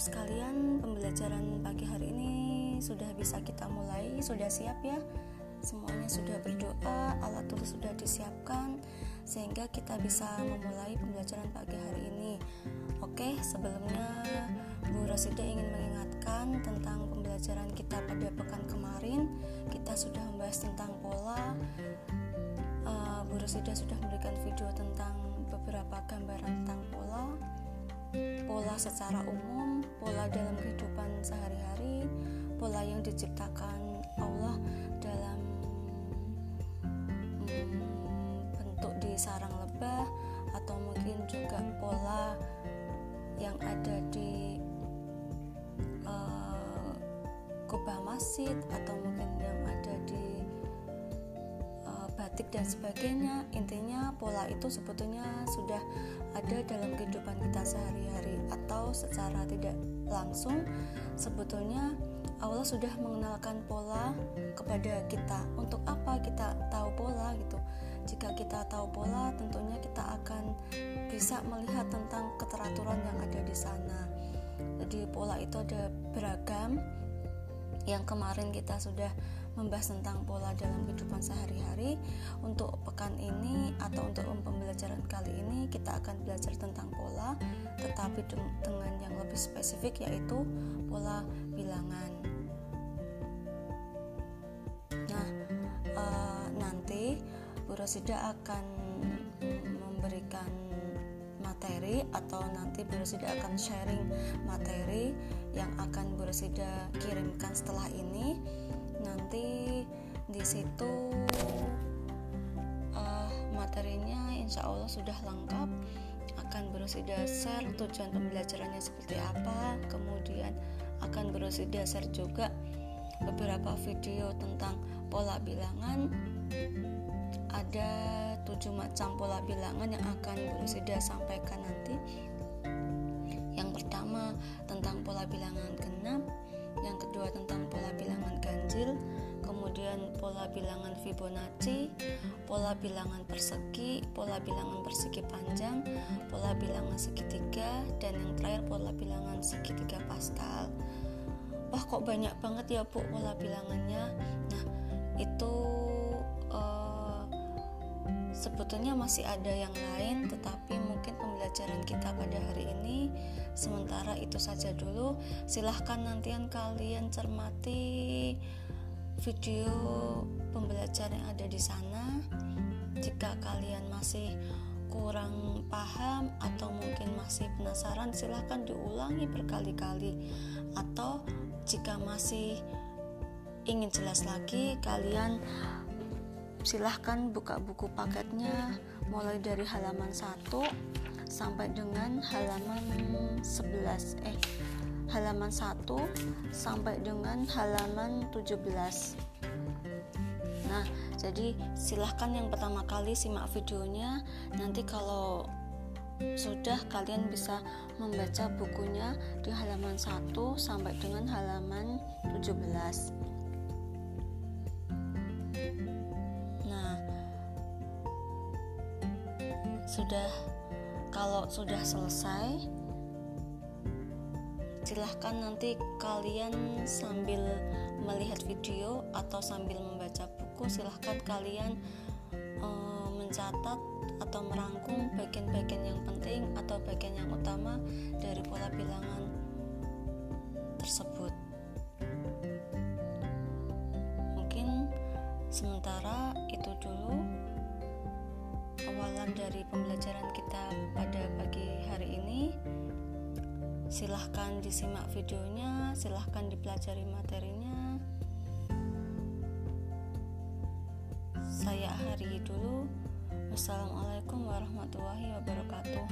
sekalian, pembelajaran pagi hari ini sudah bisa kita mulai, sudah siap ya? Semuanya sudah berdoa, alat tulis sudah disiapkan sehingga kita bisa memulai pembelajaran pagi hari ini. Oke, sebelumnya Bu Rosida ingin mengingatkan tentang pembelajaran kita pada pekan kemarin. Kita sudah membahas tentang pola. Uh, Bu Rosida sudah memberikan video tentang beberapa gambaran tentang pola secara umum, pola dalam kehidupan sehari-hari, pola yang diciptakan Allah dalam hmm, bentuk di sarang lebah atau mungkin juga pola yang ada di uh, kubah masjid atau mungkin yang ada di batik dan sebagainya. Intinya pola itu sebetulnya sudah ada dalam kehidupan kita sehari-hari atau secara tidak langsung. Sebetulnya Allah sudah mengenalkan pola kepada kita. Untuk apa kita tahu pola gitu? Jika kita tahu pola tentunya kita akan bisa melihat tentang keteraturan yang ada di sana. Jadi pola itu ada beragam yang kemarin kita sudah membahas tentang pola dalam kehidupan sehari-hari. Untuk pekan ini atau untuk pembelajaran kali ini kita akan belajar tentang pola, tetapi dengan yang lebih spesifik yaitu pola bilangan. Nah, e, nanti Bu Rosida akan memberikan materi atau nanti Bu Rosida akan sharing materi Rosida kirimkan setelah ini nanti di situ uh, materinya insya Allah sudah lengkap akan berusia dasar tujuan pembelajarannya seperti apa kemudian akan berusia dasar juga beberapa video tentang pola bilangan. Ada tujuh macam pola bilangan yang akan berusia sampaikan nanti tentang pola bilangan genap yang kedua tentang pola bilangan ganjil, kemudian pola bilangan Fibonacci, pola bilangan persegi, pola bilangan persegi panjang, pola bilangan segitiga, dan yang terakhir pola bilangan segitiga Pascal. Wah kok banyak banget ya bu pola bilangannya. Nah sebetulnya masih ada yang lain, tetapi mungkin pembelajaran kita pada hari ini sementara itu saja dulu. Silahkan nantian kalian cermati video pembelajaran yang ada di sana. Jika kalian masih kurang paham atau mungkin masih penasaran silahkan diulangi berkali-kali. Atau jika masih ingin jelas lagi kalian silahkan buka buku paketnya mulai dari halaman 1 sampai dengan halaman 11 eh halaman 1 sampai dengan halaman 17 nah jadi silahkan yang pertama kali simak videonya. Nanti kalau sudah kalian bisa membaca bukunya di halaman 1 sampai dengan halaman 17 sudah kalau sudah selesai silahkan nanti kalian sambil melihat video atau sambil membaca buku silahkan kalian uh, mencatat atau merangkum bagian-bagian yang penting atau bagian yang utama dari pola bilangan tersebut. Mungkin sementara itu dulu awalan dari pembelajaran kita pada pagi hari ini. Silahkan disimak videonya silahkan dipelajari materinya. Saya hari dulu wassalamualaikum warahmatullahi wabarakatuh